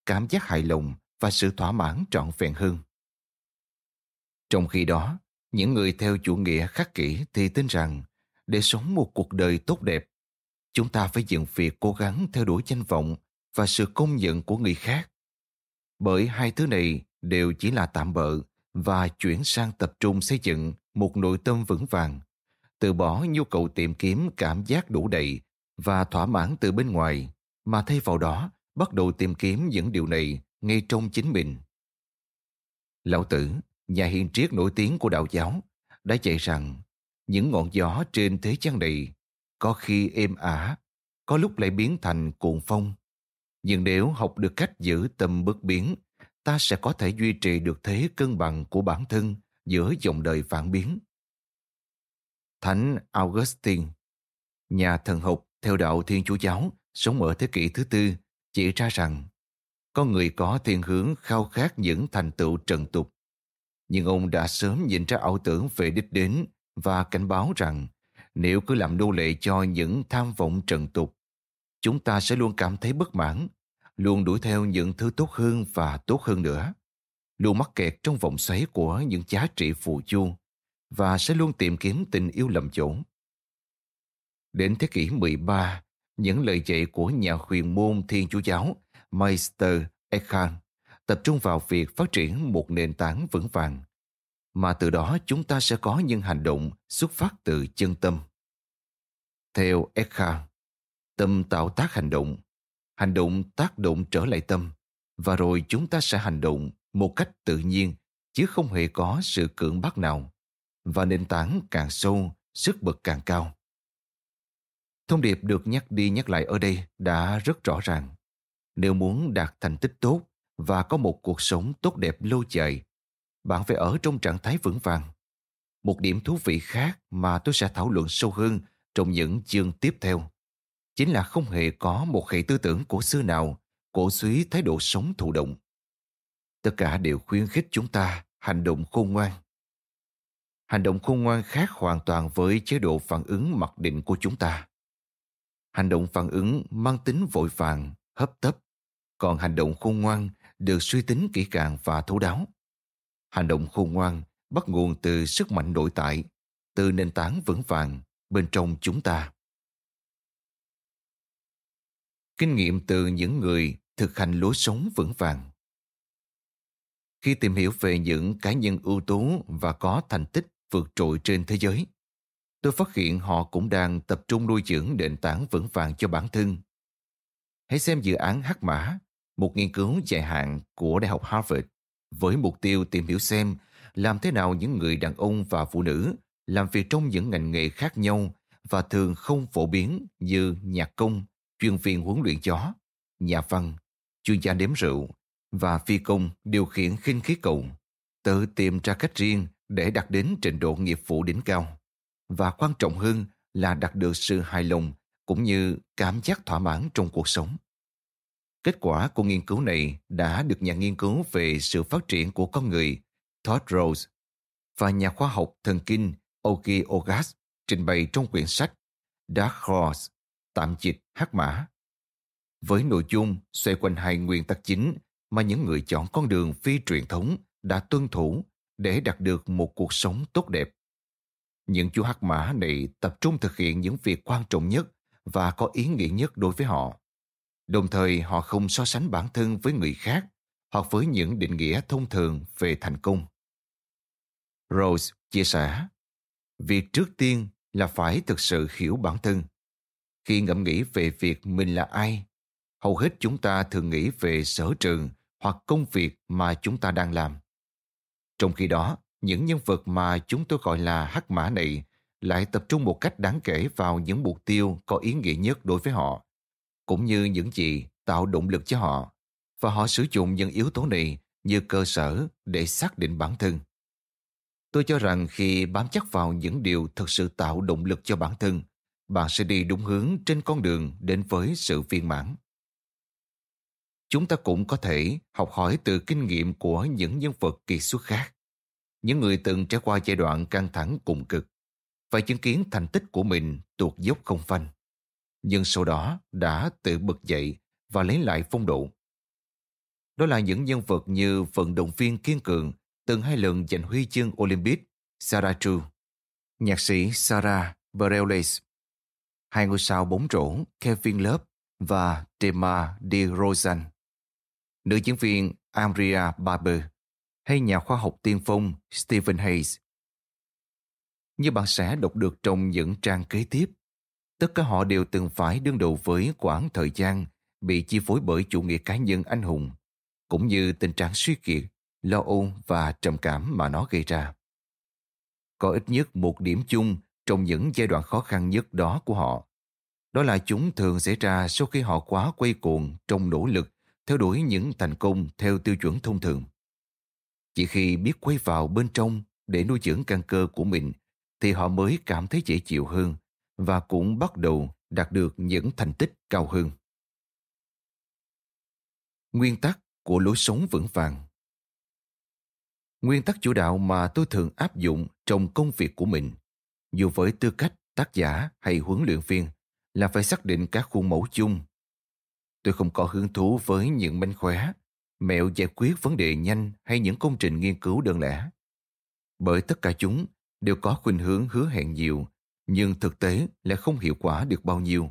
cảm giác hài lòng và sự thỏa mãn trọn vẹn hơn. Trong khi đó, những người theo chủ nghĩa khắc kỷ thì tin rằng để sống một cuộc đời tốt đẹp, chúng ta phải dừng việc cố gắng theo đuổi danh vọng và sự công nhận của người khác. Bởi hai thứ này đều chỉ là tạm bợ và chuyển sang tập trung xây dựng một nội tâm vững vàng, từ bỏ nhu cầu tìm kiếm cảm giác đủ đầy và thỏa mãn từ bên ngoài, mà thay vào đó bắt đầu tìm kiếm những điều này ngay trong chính mình. Lão Tử, nhà hiền triết nổi tiếng của đạo giáo, đã dạy rằng những ngọn gió trên thế gian này có khi êm ả, có lúc lại biến thành cuộn phong. Nhưng nếu học được cách giữ tâm bất biến, ta sẽ có thể duy trì được thế cân bằng của bản thân giữa dòng đời phản biến. Thánh Augustine, nhà thần học theo đạo Thiên Chúa Giáo, sống ở thế kỷ thứ tư, chỉ ra rằng con người có thiên hướng khao khát những thành tựu trần tục. Nhưng ông đã sớm nhìn ra ảo tưởng về đích đến và cảnh báo rằng nếu cứ làm nô lệ cho những tham vọng trần tục, chúng ta sẽ luôn cảm thấy bất mãn, luôn đuổi theo những thứ tốt hơn và tốt hơn nữa, luôn mắc kẹt trong vòng xoáy của những giá trị phù du và sẽ luôn tìm kiếm tình yêu lầm chỗ. Đến thế kỷ 13, những lời dạy của nhà huyền môn Thiên Chúa Giáo Meister Eckhart tập trung vào việc phát triển một nền tảng vững vàng, mà từ đó chúng ta sẽ có những hành động xuất phát từ chân tâm. Theo Eckhart, tâm tạo tác hành động, hành động tác động trở lại tâm, và rồi chúng ta sẽ hành động một cách tự nhiên chứ không hề có sự cưỡng bắt nào và nền tảng càng sâu sức bật càng cao thông điệp được nhắc đi nhắc lại ở đây đã rất rõ ràng nếu muốn đạt thành tích tốt và có một cuộc sống tốt đẹp lâu dài. Bạn phải ở trong trạng thái vững vàng. Một điểm thú vị khác mà tôi sẽ thảo luận sâu hơn trong những chương tiếp theo, chính là không hề có một hệ tư tưởng cổ xưa nào cổ suý thái độ sống thụ động. Tất cả đều khuyến khích chúng ta hành động khôn ngoan. Hành động khôn ngoan khác hoàn toàn với chế độ phản ứng mặc định của chúng ta. Hành động phản ứng mang tính vội vàng, hấp tấp, còn hành động khôn ngoan được suy tính kỹ càng và thấu đáo. Hành động khôn ngoan bắt nguồn từ sức mạnh nội tại, từ nền tảng vững vàng bên trong chúng ta. Kinh nghiệm từ những người thực hành lối sống vững vàng. Khi tìm hiểu về những cá nhân ưu tú và có thành tích vượt trội trên thế giới, tôi phát hiện họ cũng đang tập trung nuôi dưỡng nền tảng vững vàng cho bản thân. Hãy xem dự án hắc mã một nghiên cứu dài hạn của đại học harvard với mục tiêu tìm hiểu xem làm thế nào những người đàn ông và phụ nữ làm việc trong những ngành nghề khác nhau và thường không phổ biến như nhạc công, chuyên viên huấn luyện chó, nhà văn, chuyên gia đếm rượu và phi công điều khiển khinh khí cầu, tự tìm ra cách riêng để đạt đến trình độ nghiệp vụ đỉnh cao. Và quan trọng hơn là đạt được sự hài lòng cũng như cảm giác thỏa mãn trong cuộc sống. Kết quả của nghiên cứu này đã được nhà nghiên cứu về sự phát triển của con người Todd Rose và nhà khoa học thần kinh Oki Ogas trình bày trong quyển sách Dark Horse, tạm dịch hắc mã. Với nội dung xoay quanh hai nguyên tắc chính mà những người chọn con đường phi truyền thống đã tuân thủ để đạt được một cuộc sống tốt đẹp. Những chú hắc mã này tập trung thực hiện những việc quan trọng nhất và có ý nghĩa nhất đối với họ. Đồng thời họ không so sánh bản thân với người khác hoặc với những định nghĩa thông thường về thành công. Rose chia sẻ, việc trước tiên là phải thực sự hiểu bản thân. Khi ngẫm nghĩ về việc mình là ai hầu hết chúng ta thường nghĩ về sở trường hoặc công việc mà chúng ta đang làm. Trong khi đó, những nhân vật mà chúng tôi gọi là hắc mã này lại tập trung một cách đáng kể vào những mục tiêu có ý nghĩa nhất đối với họ, cũng như những gì tạo động lực cho họ, và họ sử dụng những yếu tố này như cơ sở để xác định bản thân. Tôi cho rằng khi bám chắc vào những điều thực sự tạo động lực cho bản thân, bạn sẽ đi đúng hướng trên con đường đến với sự viên mãn. Chúng ta cũng có thể học hỏi từ kinh nghiệm của những nhân vật kỳ xuất khác. Những người từng trải qua giai đoạn căng thẳng cùng cực và chứng kiến thành tích của mình tuột dốc không phanh. Nhưng sau đó đã tự bật dậy và lấy lại phong độ. Đó là những nhân vật như vận động viên kiên cường từng hai lần giành huy chương Olympic Sarah True, nhạc sĩ Sarah Bareilles, hai ngôi sao bóng rổ Kevin Love và Dema DeRozan, nữ diễn viên Amria Barber hay nhà khoa học tiên phong Stephen Hayes. Như bạn sẽ đọc được trong những trang kế tiếp, tất cả họ đều từng phải đương đầu với quãng thời gian bị chi phối bởi chủ nghĩa cá nhân anh hùng, cũng như tình trạng suy kiệt, lo âu và trầm cảm mà nó gây ra. Có ít nhất một điểm chung trong những giai đoạn khó khăn nhất đó của họ. Đó là chúng thường xảy ra sau khi họ quá quay cuồng trong nỗ lực theo đuổi những thành công theo tiêu chuẩn thông thường. Chỉ khi biết quay vào bên trong để nuôi dưỡng căn cơ của mình thì họ mới cảm thấy dễ chịu hơn và cũng bắt đầu đạt được những thành tích cao hơn. Nguyên tắc của lối sống vững vàng Nguyên tắc chủ đạo mà tôi thường áp dụng trong công việc của mình, dù với tư cách tác giả hay huấn luyện viên, là phải xác định các khuôn mẫu chung. Tôi không có hứng thú với những manh khóe, mẹo giải quyết vấn đề nhanh hay những công trình nghiên cứu đơn lẻ. Bởi tất cả chúng đều có khuynh hướng hứa hẹn nhiều, nhưng thực tế lại không hiệu quả được bao nhiêu.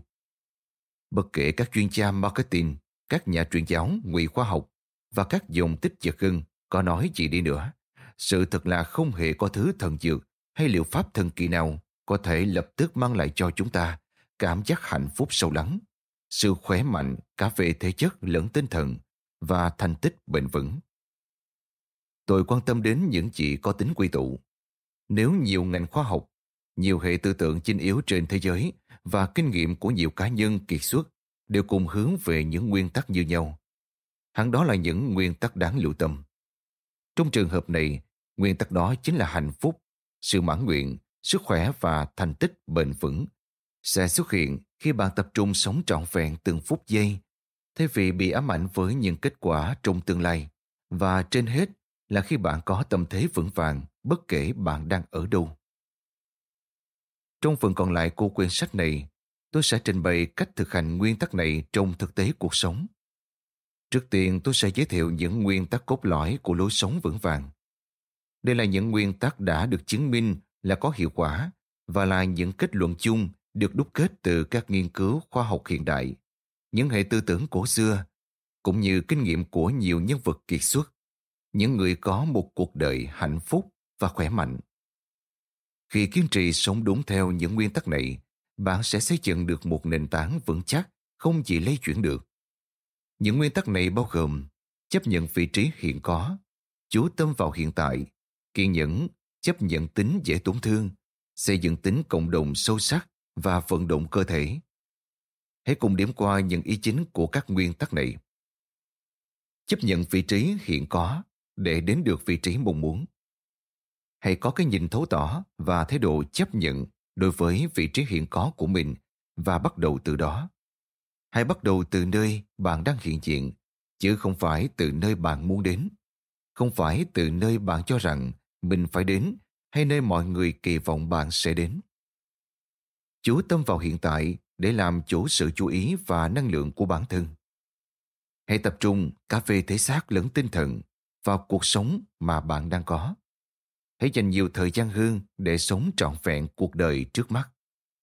Bất kể các chuyên gia marketing, các nhà truyền giáo ngụy khoa học và các dòng tích giật gân có nói gì đi nữa, sự thật là không hề có thứ thần dược hay liệu pháp thần kỳ nào có thể lập tức mang lại cho chúng ta cảm giác hạnh phúc sâu lắng, sự khỏe mạnh cả về thể chất lẫn tinh thần và thành tích bền vững. Tôi quan tâm đến những chị có tính quy tụ. Nếu nhiều ngành khoa học, nhiều hệ tư tưởng chính yếu trên thế giới và kinh nghiệm của nhiều cá nhân kiệt xuất đều cùng hướng về những nguyên tắc như nhau, hẳn đó là những nguyên tắc đáng lưu tâm. Trong trường hợp này, nguyên tắc đó chính là hạnh phúc, sự mãn nguyện, sức khỏe và thành tích bền vững sẽ xuất hiện khi bạn tập trung sống trọn vẹn từng phút giây thay vì bị ám ảnh với những kết quả trong tương lai. Và trên hết là khi bạn có tâm thế vững vàng bất kể bạn đang ở đâu. Trong phần còn lại của quyển sách này, tôi sẽ trình bày cách thực hành nguyên tắc này trong thực tế cuộc sống. Trước tiên tôi sẽ giới thiệu những nguyên tắc cốt lõi của lối sống vững vàng. Đây là những nguyên tắc đã được chứng minh là có hiệu quả và là những kết luận chung được đúc kết từ các nghiên cứu khoa học hiện đại những hệ tư tưởng cổ xưa, cũng như kinh nghiệm của nhiều nhân vật kiệt xuất, những người có một cuộc đời hạnh phúc và khỏe mạnh. Khi kiên trì sống đúng theo những nguyên tắc này, bạn sẽ xây dựng được một nền tảng vững chắc, không chỉ lay chuyển được. Những nguyên tắc này bao gồm chấp nhận vị trí hiện có, chú tâm vào hiện tại, kiên nhẫn, chấp nhận tính dễ tổn thương, xây dựng tính cộng đồng sâu sắc và vận động cơ thể. Hãy cùng điểm qua những ý chính của các nguyên tắc này. Chấp nhận vị trí hiện có để đến được vị trí mong muốn. Hãy có cái nhìn thấu tỏ và thái độ chấp nhận đối với vị trí hiện có của mình và bắt đầu từ đó. Hãy bắt đầu từ nơi bạn đang hiện diện, chứ không phải từ nơi bạn muốn đến. Không phải từ nơi bạn cho rằng mình phải đến hay nơi mọi người kỳ vọng bạn sẽ đến. Chú tâm vào hiện tại để làm chủ sự chú ý và năng lượng của bản thân. Hãy tập trung cả về thể xác lẫn tinh thần vào cuộc sống mà bạn đang có. Hãy dành nhiều thời gian hơn để sống trọn vẹn cuộc đời trước mắt,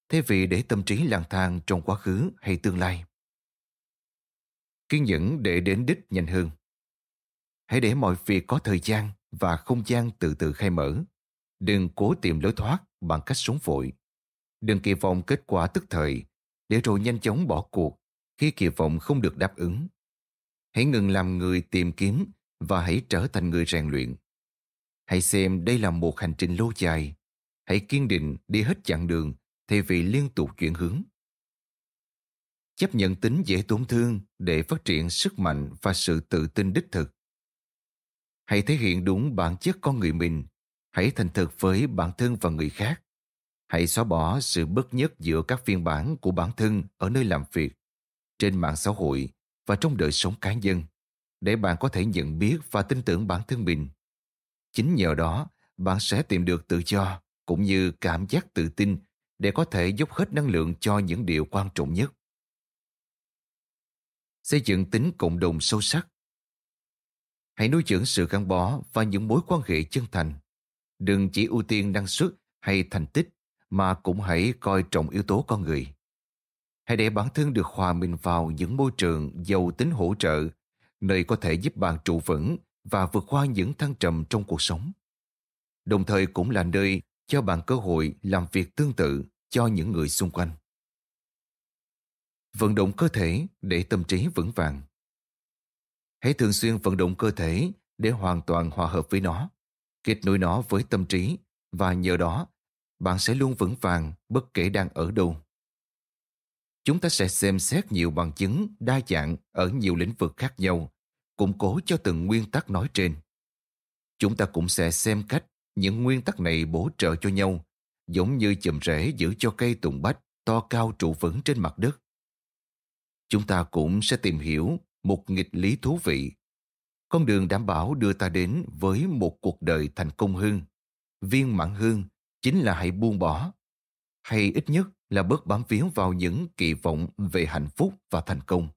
thay vì để tâm trí lang thang trong quá khứ hay tương lai. Kiên nhẫn để đến đích nhanh hơn. Hãy để mọi việc có thời gian và không gian từ từ khai mở. Đừng cố tìm lối thoát bằng cách sống vội. Đừng kỳ vọng kết quả tức thời để rồi nhanh chóng bỏ cuộc khi kỳ vọng không được đáp ứng. Hãy ngừng làm người tìm kiếm và hãy trở thành người rèn luyện. Hãy xem đây là một hành trình lâu dài. Hãy kiên định đi hết chặng đường thay vì liên tục chuyển hướng. Chấp nhận tính dễ tổn thương để phát triển sức mạnh và sự tự tin đích thực. Hãy thể hiện đúng bản chất con người mình. Hãy thành thực với bản thân và người khác. Hãy xóa bỏ sự bất nhất giữa các phiên bản của bản thân ở nơi làm việc, trên mạng xã hội và trong đời sống cá nhân để bạn có thể nhận biết và tin tưởng bản thân mình. Chính nhờ đó, bạn sẽ tìm được tự do cũng như cảm giác tự tin để có thể dốc hết năng lượng cho những điều quan trọng nhất. Xây dựng tính cộng đồng sâu sắc Hãy nuôi dưỡng sự gắn bó và những mối quan hệ chân thành. Đừng chỉ ưu tiên năng suất hay thành tích mà cũng hãy coi trọng yếu tố con người. Hãy để bản thân được hòa mình vào những môi trường giàu tính hỗ trợ, nơi có thể giúp bạn trụ vững và vượt qua những thăng trầm trong cuộc sống. Đồng thời cũng là nơi cho bạn cơ hội làm việc tương tự cho những người xung quanh. Vận động cơ thể để tâm trí vững vàng. Hãy thường xuyên vận động cơ thể để hoàn toàn hòa hợp với nó, kết nối nó với tâm trí và nhờ đó bạn sẽ luôn vững vàng bất kể đang ở đâu. Chúng ta sẽ xem xét nhiều bằng chứng đa dạng ở nhiều lĩnh vực khác nhau, củng cố cho từng nguyên tắc nói trên. Chúng ta cũng sẽ xem cách những nguyên tắc này bổ trợ cho nhau, giống như chùm rễ giữ cho cây tùng bách to cao trụ vững trên mặt đất. Chúng ta cũng sẽ tìm hiểu một nghịch lý thú vị. Con đường đảm bảo đưa ta đến với một cuộc đời thành công hơn, viên mãn hơn chính là hãy buông bỏ, hay ít nhất là bớt bám víu vào những kỳ vọng về hạnh phúc và thành công.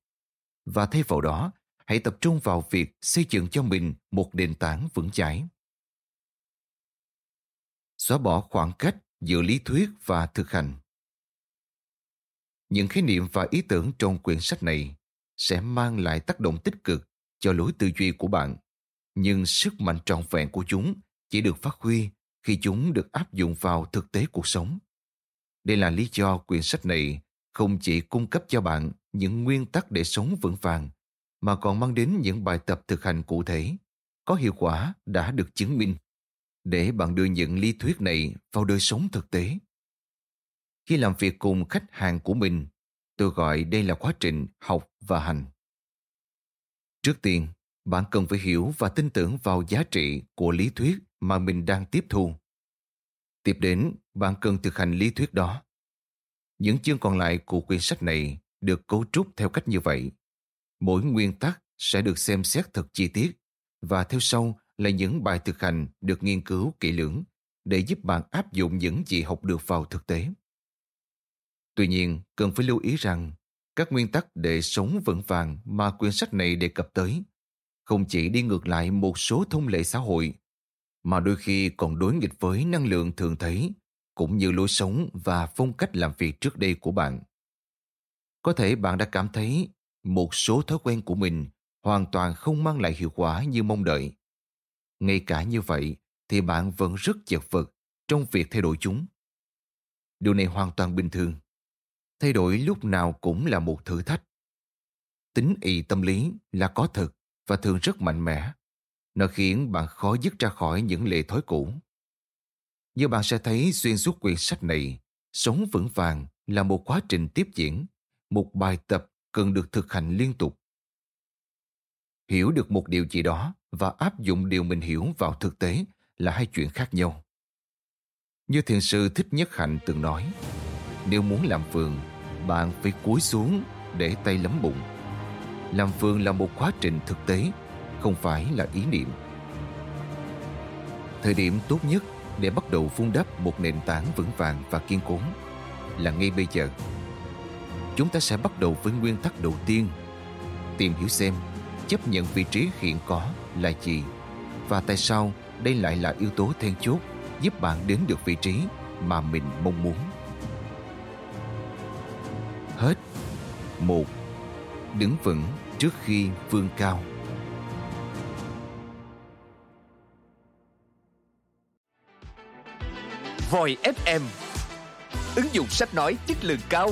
Và thay vào đó, hãy tập trung vào việc xây dựng cho mình một nền tảng vững chãi. Xóa bỏ khoảng cách giữa lý thuyết và thực hành. Những khái niệm và ý tưởng trong quyển sách này sẽ mang lại tác động tích cực cho lối tư duy của bạn, nhưng sức mạnh trọn vẹn của chúng chỉ được phát huy khi chúng được áp dụng vào thực tế cuộc sống. Đây là lý do quyển sách này không chỉ cung cấp cho bạn những nguyên tắc để sống vững vàng, mà còn mang đến những bài tập thực hành cụ thể, có hiệu quả đã được chứng minh, để bạn đưa những lý thuyết này vào đời sống thực tế. Khi làm việc cùng khách hàng của mình, tôi gọi đây là quá trình học và hành. Trước tiên, bạn cần phải hiểu và tin tưởng vào giá trị của lý thuyết mà mình đang tiếp thu. Tiếp đến, bạn cần thực hành lý thuyết đó. Những chương còn lại của quyển sách này được cấu trúc theo cách như vậy. Mỗi nguyên tắc sẽ được xem xét thật chi tiết và theo sau là những bài thực hành được nghiên cứu kỹ lưỡng để giúp bạn áp dụng những gì học được vào thực tế. Tuy nhiên, cần phải lưu ý rằng các nguyên tắc để sống vững vàng mà quyển sách này đề cập tới không chỉ đi ngược lại một số thông lệ xã hội mà đôi khi còn đối nghịch với năng lượng thường thấy cũng như lối sống và phong cách làm việc trước đây của bạn. Có thể bạn đã cảm thấy một số thói quen của mình hoàn toàn không mang lại hiệu quả như mong đợi. Ngay cả như vậy thì bạn vẫn rất chật vật trong việc thay đổi chúng. Điều này hoàn toàn bình thường. Thay đổi lúc nào cũng là một thử thách. Tính y tâm lý là có thật và thường rất mạnh mẽ. Nó khiến bạn khó dứt ra khỏi những lệ thói cũ. Như bạn sẽ thấy xuyên suốt quyển sách này, sống vững vàng là một quá trình tiếp diễn, một bài tập cần được thực hành liên tục. Hiểu được một điều gì đó và áp dụng điều mình hiểu vào thực tế là hai chuyện khác nhau. Như thiền sư Thích Nhất Hạnh từng nói, nếu muốn làm vườn, bạn phải cúi xuống để tay lấm bụng. Làm vườn là một quá trình thực tế, không phải là ý niệm. Thời điểm tốt nhất để bắt đầu vun đắp một nền tảng vững vàng và kiên cố là ngay bây giờ. Chúng ta sẽ bắt đầu với nguyên tắc đầu tiên, tìm hiểu xem chấp nhận vị trí hiện có là gì và tại sao đây lại là yếu tố then chốt giúp bạn đến được vị trí mà mình mong muốn. Hết. Một. Đứng vững trước khi vươn cao. Voi FM Ứng dụng sách nói chất lượng cao.